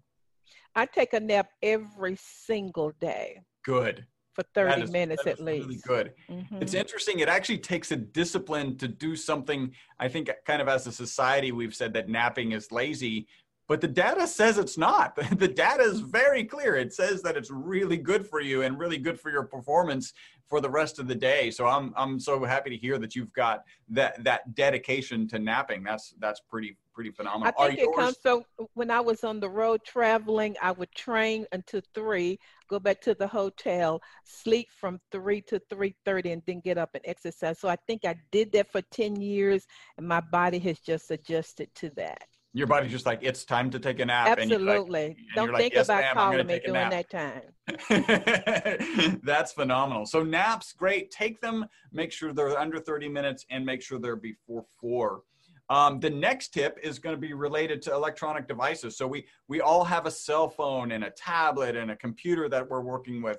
I take a nap every single day. Good for 30 is, minutes at least. Really good. Mm-hmm. It's interesting. It actually takes a discipline to do something. I think, kind of as a society, we've said that napping is lazy, but the data says it's not. The data is very clear. It says that it's really good for you and really good for your performance for the rest of the day. So I'm I'm so happy to hear that you've got that that dedication to napping. That's that's pretty pretty phenomenal. I think Are it yours- comes so when I was on the road traveling, I would train until three, go back to the hotel, sleep from three to three thirty, and then get up and exercise. So I think I did that for ten years, and my body has just adjusted to that. Your body's just like it's time to take a nap. Absolutely. Like, Don't think yes, about calling me during that time. That's phenomenal. So naps, great. Take them. Make sure they're under thirty minutes, and make sure they're before four. Um, the next tip is going to be related to electronic devices. So we we all have a cell phone and a tablet and a computer that we're working with.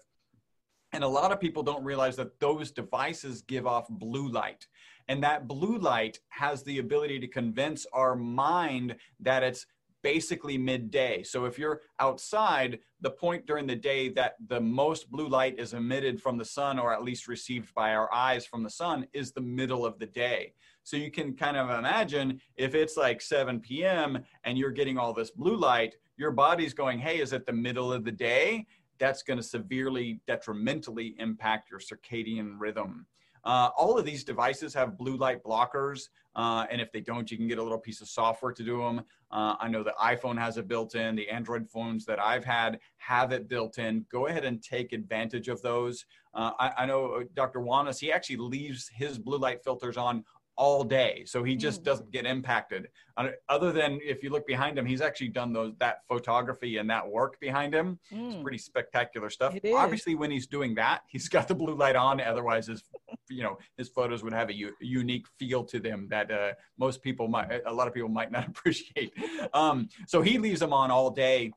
And a lot of people don't realize that those devices give off blue light. And that blue light has the ability to convince our mind that it's basically midday. So if you're outside, the point during the day that the most blue light is emitted from the sun, or at least received by our eyes from the sun, is the middle of the day. So you can kind of imagine if it's like 7 p.m. and you're getting all this blue light, your body's going, hey, is it the middle of the day? That's going to severely detrimentally impact your circadian rhythm. Uh, all of these devices have blue light blockers, uh, and if they don't, you can get a little piece of software to do them. Uh, I know the iPhone has it built in. The Android phones that I've had have it built in. Go ahead and take advantage of those. Uh, I, I, know uh, Dr. Wanis, he actually leaves his blue light filters on all day so he just mm. doesn't get impacted. Uh, other than if you look behind him he's actually done those that photography and that work behind him. Mm. it's pretty spectacular stuff. Obviously when he's doing that he's got the blue light on otherwise his you know his photos would have a u- unique feel to them that uh, most people might a lot of people might not appreciate. Um, so he leaves them on all day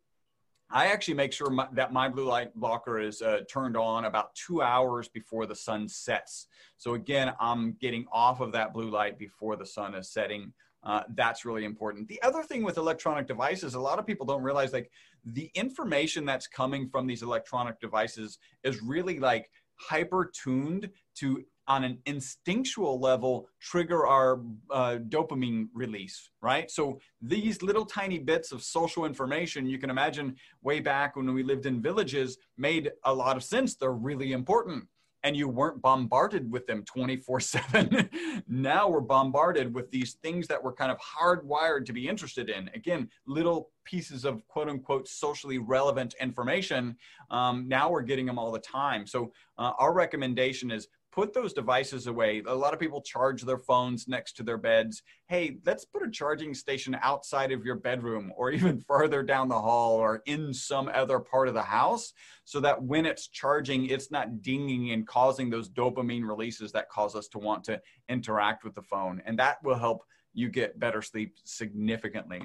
I actually make sure my, that my blue light blocker is uh, turned on about two hours before the sun sets. So again, I'm getting off of that blue light before the sun is setting. Uh, that's really important. The other thing with electronic devices, a lot of people don't realize like the information that's coming from these electronic devices is really like hyper tuned to on an instinctual level trigger our uh, dopamine release right so these little tiny bits of social information you can imagine way back when we lived in villages made a lot of sense they're really important and you weren't bombarded with them 24 7. now we're bombarded with these things that we're kind of hardwired to be interested in. Again, little pieces of quote unquote socially relevant information. Um, now we're getting them all the time. So, uh, our recommendation is put those devices away. A lot of people charge their phones next to their beds. Hey, let's put a charging station outside of your bedroom or even further down the hall or in some other part of the house so that when it's charging, it's not dinging and causing those dopamine releases that cause us to want to interact with the phone. And that will help you get better sleep significantly.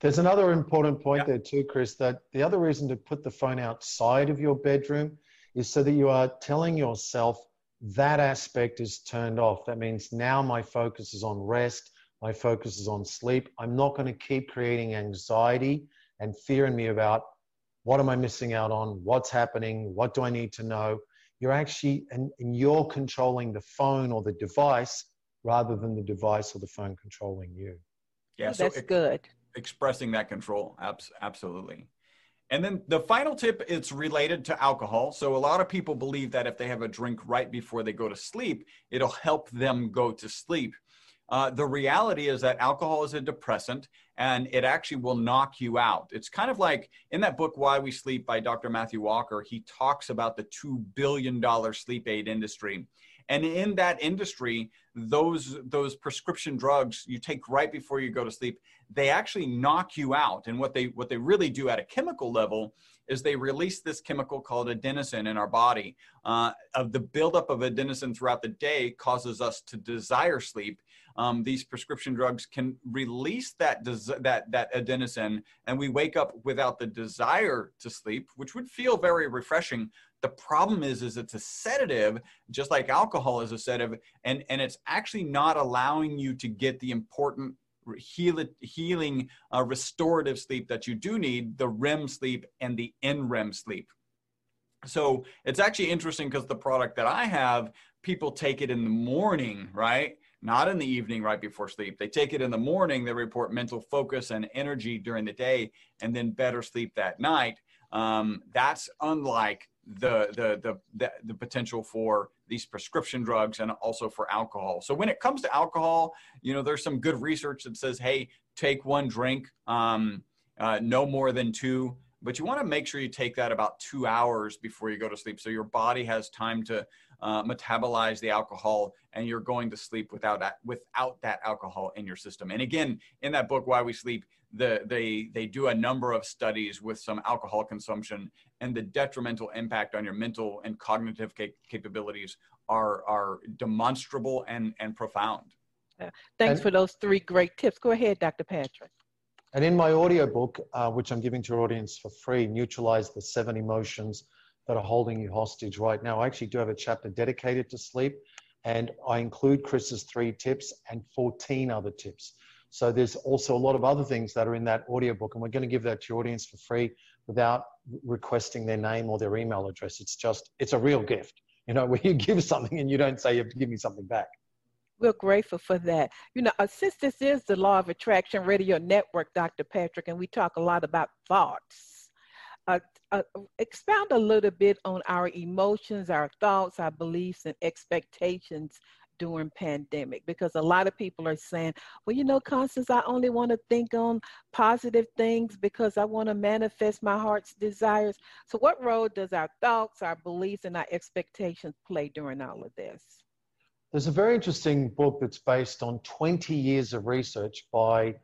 There's another important point yeah. there too, Chris, that the other reason to put the phone outside of your bedroom is so that you are telling yourself that aspect is turned off. That means now my focus is on rest, my focus is on sleep. I'm not going to keep creating anxiety and fear in me about what am I missing out on, what's happening, what do I need to know. You're actually, and, and you're controlling the phone or the device rather than the device or the phone controlling you. Yeah, oh, so that's good. Expressing that control, absolutely. And then the final tip is related to alcohol. So a lot of people believe that if they have a drink right before they go to sleep, it'll help them go to sleep. Uh, the reality is that alcohol is a depressant and it actually will knock you out. It's kind of like in that book, Why We Sleep by Dr. Matthew Walker, he talks about the $2 billion sleep aid industry. And in that industry, those, those prescription drugs you take right before you go to sleep, they actually knock you out. And what they what they really do at a chemical level is they release this chemical called adenosine in our body. Uh, of the buildup of adenosine throughout the day causes us to desire sleep. Um, these prescription drugs can release that des- that that adenosine, and we wake up without the desire to sleep, which would feel very refreshing. The problem is, is it's a sedative, just like alcohol is a sedative, and and it's actually not allowing you to get the important heal it, healing uh, restorative sleep that you do need the REM sleep and the NREM sleep. So it's actually interesting because the product that I have, people take it in the morning, right? Not in the evening right before sleep. They take it in the morning, they report mental focus and energy during the day, and then better sleep that night. Um, that's unlike the, the, the, the, the potential for these prescription drugs and also for alcohol. So when it comes to alcohol, you know, there's some good research that says, hey, take one drink, um, uh, no more than two. But you want to make sure you take that about two hours before you go to sleep, so your body has time to uh, metabolize the alcohol, and you're going to sleep without that without that alcohol in your system. And again, in that book, Why We Sleep, the, they they do a number of studies with some alcohol consumption and the detrimental impact on your mental and cognitive cap- capabilities are are demonstrable and and profound. Yeah. Thanks and, for those three great tips. Go ahead, Dr. Patrick. And in my audiobook, uh, which I'm giving to your audience for free, Neutralize the Seven Emotions That Are Holding You Hostage Right Now, I actually do have a chapter dedicated to sleep. And I include Chris's three tips and 14 other tips. So there's also a lot of other things that are in that audiobook, and we're going to give that to your audience for free without requesting their name or their email address. It's just, it's a real gift, you know, where you give something and you don't say, you have to give me something back. We're grateful for that. You know, uh, since this is the Law of Attraction Radio Network, Dr. Patrick, and we talk a lot about thoughts, uh, uh, expound a little bit on our emotions, our thoughts, our beliefs, and expectations during pandemic because a lot of people are saying well you know constance i only want to think on positive things because i want to manifest my heart's desires so what role does our thoughts our beliefs and our expectations play during all of this there's a very interesting book that's based on 20 years of research by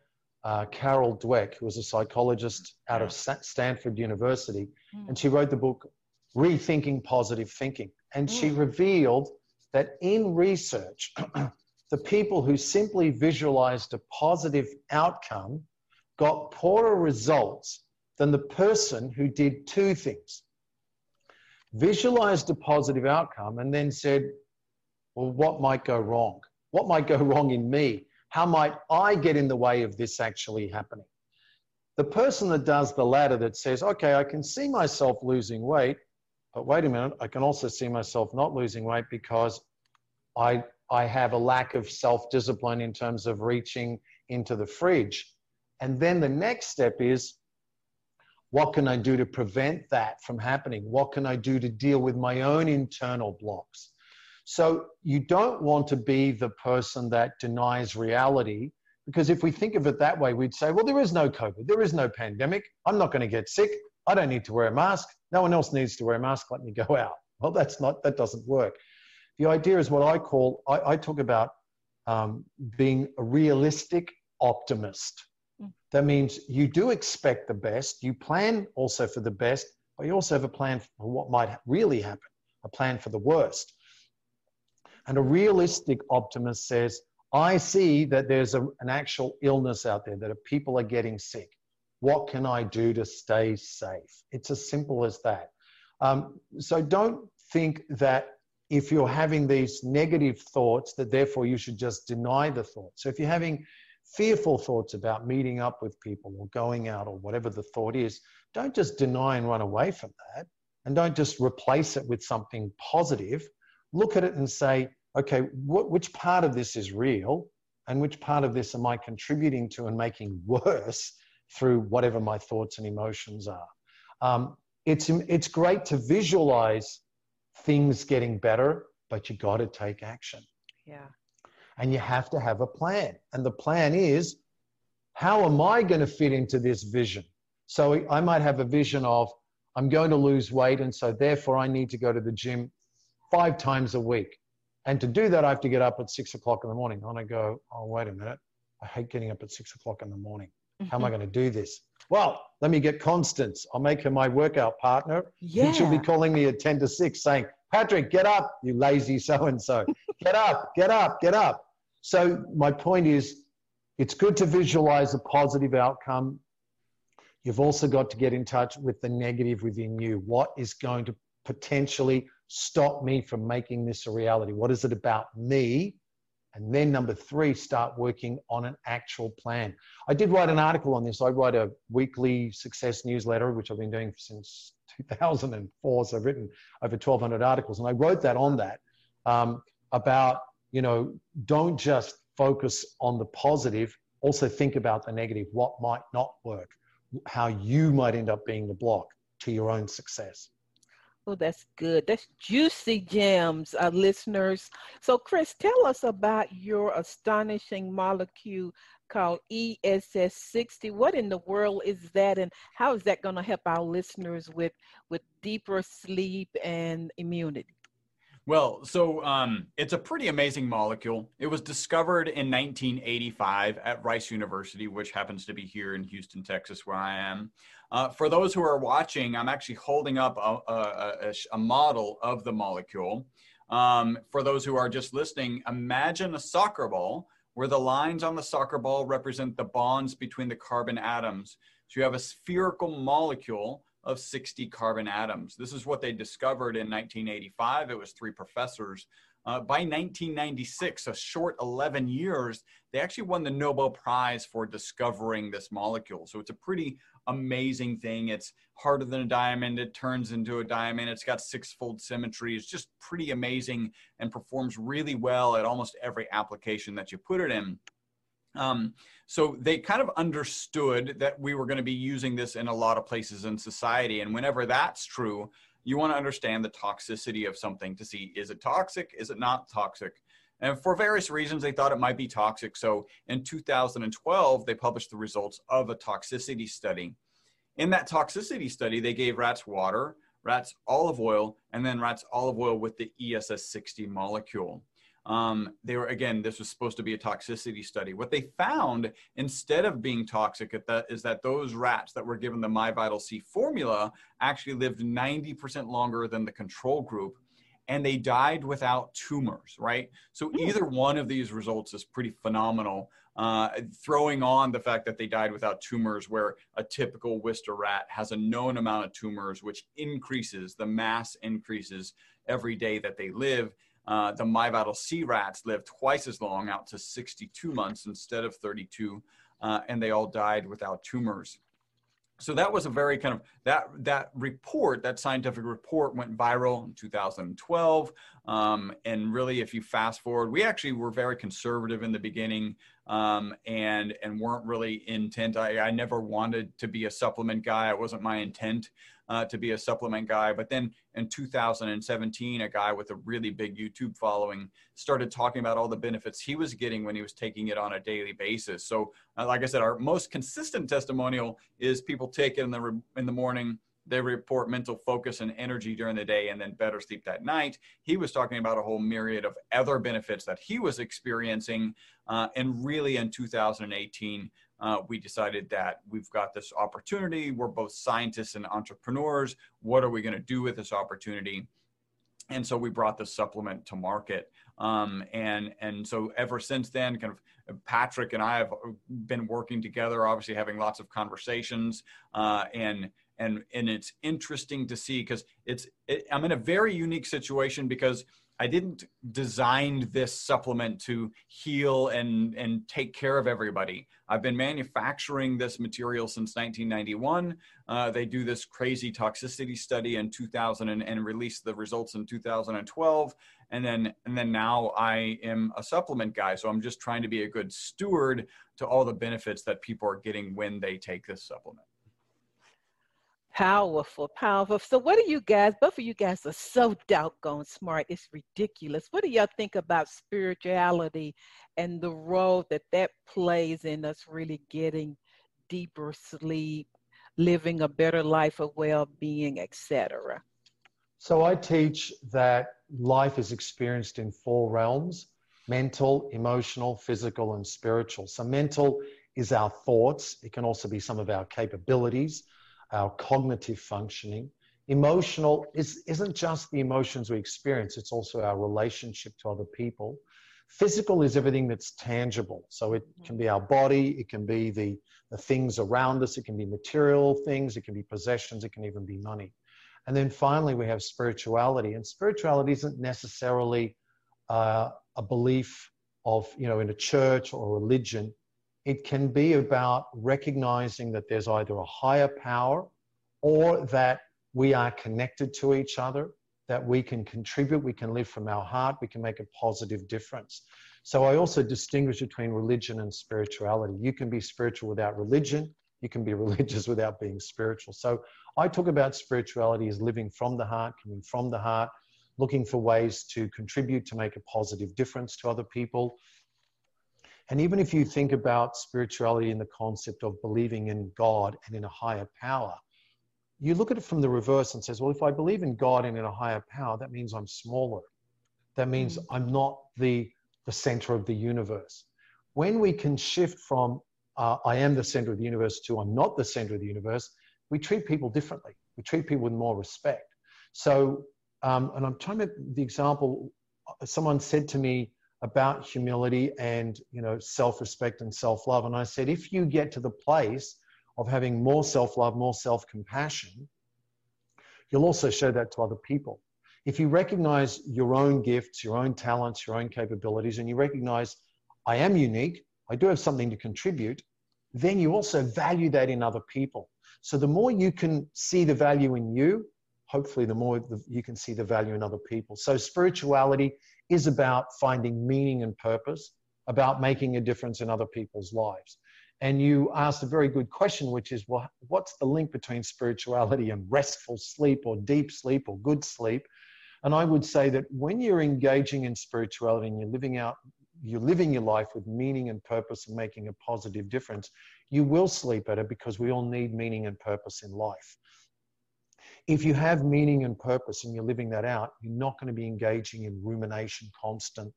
uh, Carol Dweck, who was a psychologist out of Stanford University. Mm. And she wrote the book Rethinking Positive Thinking. And mm. she revealed that in research, the people who simply visualized a positive outcome got poorer results than the person who did two things visualized a positive outcome and then said, Well, what might go wrong? What might go wrong in me? How might I get in the way of this actually happening? The person that does the latter that says, Okay, I can see myself losing weight, but wait a minute, I can also see myself not losing weight because I, I have a lack of self discipline in terms of reaching into the fridge. And then the next step is what can I do to prevent that from happening? What can I do to deal with my own internal blocks? So you don't want to be the person that denies reality because if we think of it that way, we'd say, well, there is no COVID, there is no pandemic. I'm not going to get sick. I don't need to wear a mask. No one else needs to wear a mask. Let me go out. Well, that's not, that doesn't work. The idea is what I call, I, I talk about um, being a realistic optimist. Hmm. That means you do expect the best, you plan also for the best, but you also have a plan for what might really happen, a plan for the worst. And a realistic optimist says, I see that there's a, an actual illness out there, that people are getting sick. What can I do to stay safe? It's as simple as that. Um, so don't think that if you're having these negative thoughts, that therefore you should just deny the thought. So if you're having fearful thoughts about meeting up with people or going out or whatever the thought is, don't just deny and run away from that. And don't just replace it with something positive. Look at it and say, okay, wh- which part of this is real and which part of this am I contributing to and making worse through whatever my thoughts and emotions are? Um, it's, it's great to visualize things getting better, but you got to take action. Yeah. And you have to have a plan. And the plan is how am I going to fit into this vision? So I might have a vision of I'm going to lose weight, and so therefore I need to go to the gym five times a week. And to do that, I have to get up at six o'clock in the morning. And I go, oh, wait a minute. I hate getting up at six o'clock in the morning. How am I mm-hmm. going to do this? Well, let me get Constance. I'll make her my workout partner. Yeah. And she'll be calling me at 10 to 6 saying, Patrick, get up, you lazy so and so. Get up, get up, get up. So, my point is, it's good to visualize a positive outcome. You've also got to get in touch with the negative within you. What is going to potentially stop me from making this a reality? What is it about me and then number three, start working on an actual plan. I did write an article on this. I write a weekly success newsletter, which I've been doing since 2004. So I've written over 1,200 articles, and I wrote that on that um, about you know don't just focus on the positive. Also think about the negative. What might not work? How you might end up being the block to your own success. Oh, that's good. That's juicy gems, uh, listeners. So, Chris, tell us about your astonishing molecule called ESS60. What in the world is that, and how is that going to help our listeners with with deeper sleep and immunity? Well, so um, it's a pretty amazing molecule. It was discovered in 1985 at Rice University, which happens to be here in Houston, Texas, where I am. Uh, for those who are watching, I'm actually holding up a, a, a model of the molecule. Um, for those who are just listening, imagine a soccer ball where the lines on the soccer ball represent the bonds between the carbon atoms. So you have a spherical molecule of 60 carbon atoms. This is what they discovered in 1985. It was three professors. Uh, by 1996, a short 11 years, they actually won the Nobel Prize for discovering this molecule. So it's a pretty amazing thing. It's harder than a diamond. It turns into a diamond. It's got six-fold symmetry. It's just pretty amazing and performs really well at almost every application that you put it in. Um, so they kind of understood that we were going to be using this in a lot of places in society. And whenever that's true, you want to understand the toxicity of something to see is it toxic? Is it not toxic? And for various reasons, they thought it might be toxic. So in 2012, they published the results of a toxicity study. In that toxicity study, they gave rats water, rats olive oil, and then rats olive oil with the ESS60 molecule. Um, they were again, this was supposed to be a toxicity study. What they found instead of being toxic at that is that those rats that were given the MyVital-C formula actually lived 90% longer than the control group and they died without tumors, right? So hmm. either one of these results is pretty phenomenal. uh, throwing on the fact that they died without tumors, where a typical Wistar rat has a known amount of tumors, which increases, the mass increases every day that they live. Uh, the MyVital-C rats lived twice as long, out to 62 months instead of 32, uh, and they all died without tumors so that was a very kind of that that report that scientific report went viral in 2012 um, and really if you fast forward we actually were very conservative in the beginning um, and and weren't really intent I, I never wanted to be a supplement guy it wasn't my intent uh, to be a supplement guy. But then in 2017, a guy with a really big YouTube following started talking about all the benefits he was getting when he was taking it on a daily basis. So, uh, like I said, our most consistent testimonial is people take it in the in the morning. They report mental focus and energy during the day and then better sleep that night. He was talking about a whole myriad of other benefits that he was experiencing. Uh, and really in 2018, uh, we decided that we've got this opportunity. We're both scientists and entrepreneurs. What are we going to do with this opportunity? And so we brought the supplement to market. Um, and and so ever since then, kind of Patrick and I have been working together, obviously having lots of conversations. Uh, and and and it's interesting to see because it's it, I'm in a very unique situation because I didn't design this supplement to heal and, and take care of everybody. I've been manufacturing this material since 1991. Uh, they do this crazy toxicity study in 2000 and, and release the results in 2012. And then, and then now I am a supplement guy. So I'm just trying to be a good steward to all the benefits that people are getting when they take this supplement. Powerful, powerful. So, what do you guys, both of you guys are so doggone smart. It's ridiculous. What do y'all think about spirituality and the role that that plays in us really getting deeper sleep, living a better life of well being, etc.? So, I teach that life is experienced in four realms mental, emotional, physical, and spiritual. So, mental is our thoughts, it can also be some of our capabilities our cognitive functioning. Emotional is, isn't just the emotions we experience, it's also our relationship to other people. Physical is everything that's tangible. So it can be our body, it can be the, the things around us, it can be material things, it can be possessions, it can even be money. And then finally, we have spirituality. And spirituality isn't necessarily uh, a belief of, you know, in a church or religion. It can be about recognizing that there's either a higher power or that we are connected to each other, that we can contribute, we can live from our heart, we can make a positive difference. So I also distinguish between religion and spirituality. You can be spiritual without religion, you can be religious without being spiritual. So I talk about spirituality as living from the heart, coming from the heart, looking for ways to contribute to make a positive difference to other people, and even if you think about spirituality in the concept of believing in God and in a higher power, you look at it from the reverse and says, well, if I believe in God and in a higher power, that means I'm smaller. That means mm. I'm not the, the center of the universe. When we can shift from uh, I am the center of the universe to I'm not the center of the universe, we treat people differently. We treat people with more respect. So, um, and I'm trying to, the example, uh, someone said to me, about humility and you know self-respect and self-love. And i said if you get to the place of having more self-love more self-compassion you'll also show that to other people. If you recognize your own gifts your own talents your own capabilities and you recognize i am unique i do have something to contribute then you also value that in other people. So the more you can see the value in you hopefully the more you can see the value in other people. So spirituality is about finding meaning and purpose, about making a difference in other people's lives. And you asked a very good question, which is, well, what's the link between spirituality and restful sleep or deep sleep or good sleep? And I would say that when you're engaging in spirituality and you're living out, you're living your life with meaning and purpose and making a positive difference, you will sleep better because we all need meaning and purpose in life. If you have meaning and purpose and you're living that out, you're not going to be engaging in rumination, constant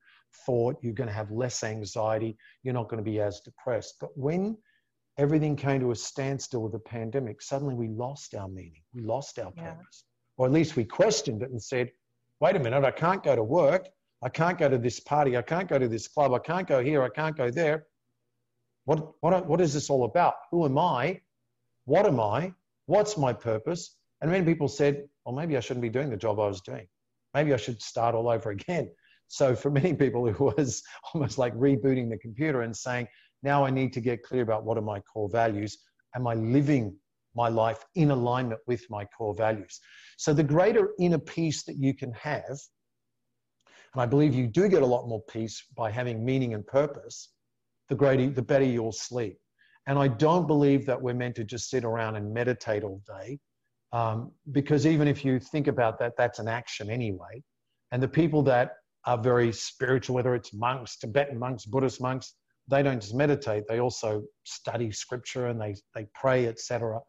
thought. You're going to have less anxiety. You're not going to be as depressed. But when everything came to a standstill with the pandemic, suddenly we lost our meaning. We lost our yeah. purpose. Or at least we questioned it and said, wait a minute, I can't go to work. I can't go to this party. I can't go to this club. I can't go here. I can't go there. What, what, what is this all about? Who am I? What am I? What's my purpose? And many people said, well, maybe I shouldn't be doing the job I was doing. Maybe I should start all over again. So for many people, it was almost like rebooting the computer and saying, now I need to get clear about what are my core values. Am I living my life in alignment with my core values? So the greater inner peace that you can have, and I believe you do get a lot more peace by having meaning and purpose, the greater, the better you'll sleep. And I don't believe that we're meant to just sit around and meditate all day, um, because even if you think about that, that's an action anyway. And the people that are very spiritual, whether it's monks, Tibetan monks, Buddhist monks, they don't just meditate, they also study scripture and they, they pray, etc.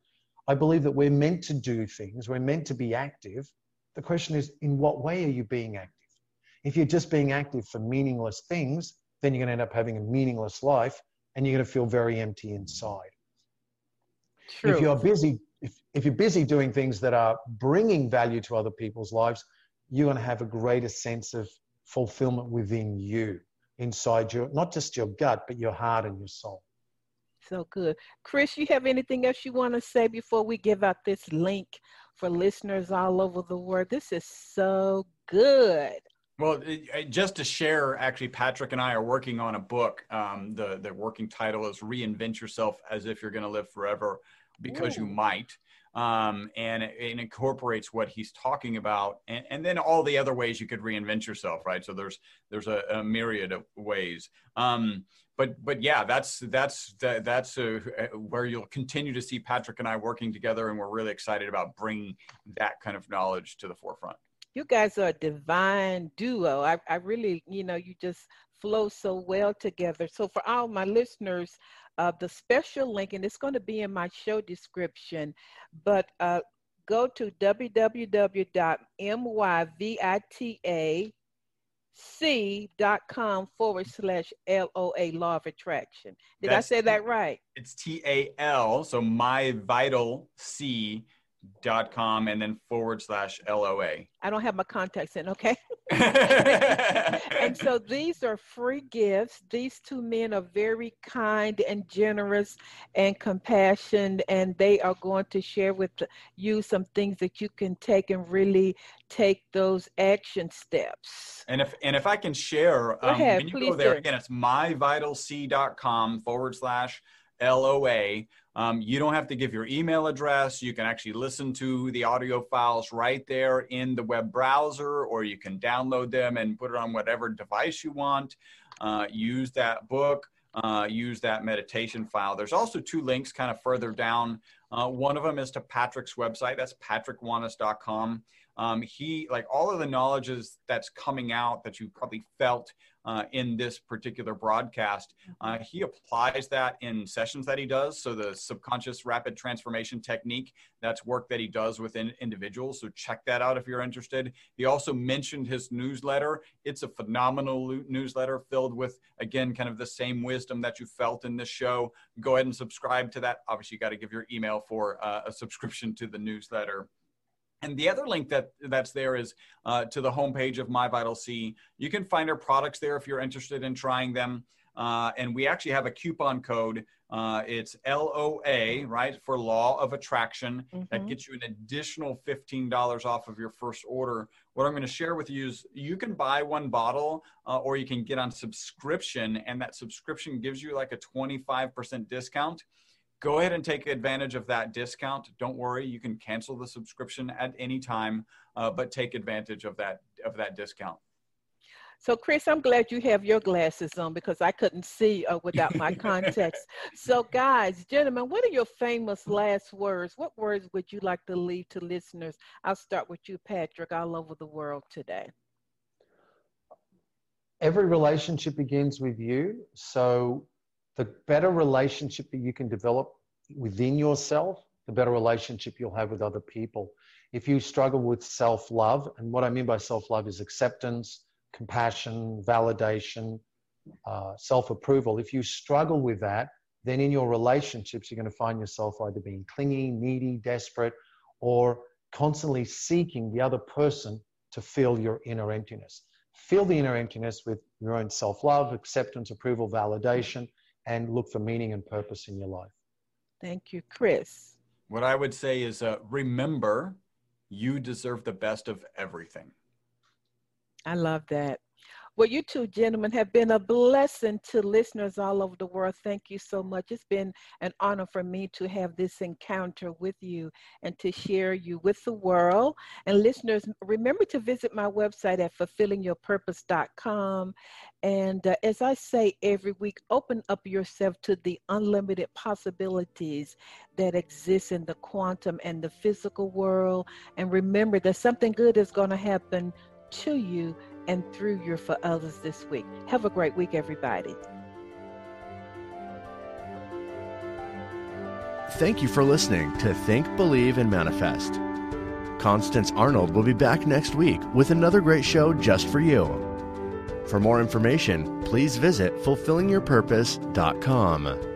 I believe that we're meant to do things, we're meant to be active. The question is, in what way are you being active? If you're just being active for meaningless things, then you're going to end up having a meaningless life and you're going to feel very empty inside. True. If you're busy, if, if you're busy doing things that are bringing value to other people's lives, you're going to have a greater sense of fulfillment within you, inside your, not just your gut, but your heart and your soul. So good. Chris, you have anything else you want to say before we give out this link for listeners all over the world? This is so good. Well, just to share, actually, Patrick and I are working on a book. Um, the the working title is "Reinvent Yourself as If You're Going to Live Forever," because Ooh. you might um, and it, it, incorporates what he's talking about, and, and, then all the other ways you could reinvent yourself, right? So there's there's a, a myriad of ways. Um, but but yeah, that's that's that, that's a, where you'll continue to see Patrick and I working together, and we're really excited about bringing that kind of knowledge to the forefront. You guys are a divine duo. I, I really, you know, you just flow so well together. So for all my listeners, uh, the special link, and it's going to be in my show description, but uh, go to www.myvitac.com forward slash LOA, Law of Attraction. Did That's I say that right? It's T A L, so my vital C dot com and then forward slash LOA. I don't have my contacts in, okay? and so these are free gifts. These two men are very kind and generous and compassionate, and they are going to share with you some things that you can take and really take those action steps. And if and if I can share, um, ahead, when you go there do. again, it's myvitalc.com forward slash LOA. Um, you don't have to give your email address. You can actually listen to the audio files right there in the web browser, or you can download them and put it on whatever device you want. Uh, use that book, uh, use that meditation file. There's also two links kind of further down. Uh, one of them is to Patrick's website. That's patrickwanis.com. Um, he, like all of the knowledges that's coming out that you probably felt uh, in this particular broadcast. Uh, he applies that in sessions that he does. So the subconscious rapid transformation technique, that's work that he does within individuals. So check that out if you're interested. He also mentioned his newsletter. It's a phenomenal newsletter filled with, again, kind of the same wisdom that you felt in this show. Go ahead and subscribe to that. Obviously, you got to give your email for uh, a subscription to the newsletter. And the other link that that's there is uh, to the homepage of My Vital C. You can find our products there if you're interested in trying them. Uh, and we actually have a coupon code. Uh, it's LOA, right, for Law of Attraction. Mm-hmm. That gets you an additional $15 off of your first order. What I'm going to share with you is you can buy one bottle uh, or you can get on subscription, and that subscription gives you like a 25% discount go ahead and take advantage of that discount. Don't worry, you can cancel the subscription at any time, uh, but take advantage of that of that discount. So, Chris, I'm glad you have your glasses on because I couldn't see uh, without my contacts. so, guys, gentlemen, what are your famous last words? What words would you like to leave to listeners? I'll start with you, Patrick, all over the world today. Every relationship begins with you. So, the better relationship that you can develop within yourself, the better relationship you'll have with other people. If you struggle with self love, and what I mean by self love is acceptance, compassion, validation, uh, self approval, if you struggle with that, then in your relationships, you're going to find yourself either being clingy, needy, desperate, or constantly seeking the other person to fill your inner emptiness. Fill the inner emptiness with your own self love, acceptance, approval, validation and look for meaning and purpose in your life. Thank you, Chris. What I would say is uh, remember, you deserve the best of everything. I love that. Well, you two gentlemen have been a blessing to listeners all over the world. Thank you so much. It's been an honor for me to have this encounter with you and to share you with the world. And listeners, remember to visit my website at fulfillingyourpurpose.com. And uh, as I say every week, open up yourself to the unlimited possibilities that exist in the quantum and the physical world. And remember that something good is going to happen to you and through you for others this week. Have a great week, everybody. Thank you for listening to Think, Believe, and Manifest. Constance Arnold will be back next week with another great show just for you. For more information, please visit fulfillingyourpurpose.com.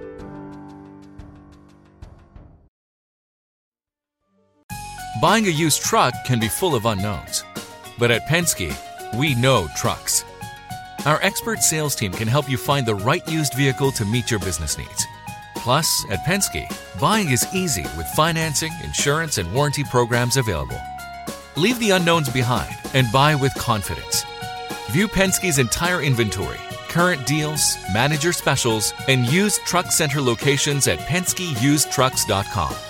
Buying a used truck can be full of unknowns. But at Penske, we know trucks. Our expert sales team can help you find the right used vehicle to meet your business needs. Plus, at Penske, buying is easy with financing, insurance, and warranty programs available. Leave the unknowns behind and buy with confidence. View Penske's entire inventory, current deals, manager specials, and used truck center locations at PenskeUsedTrucks.com.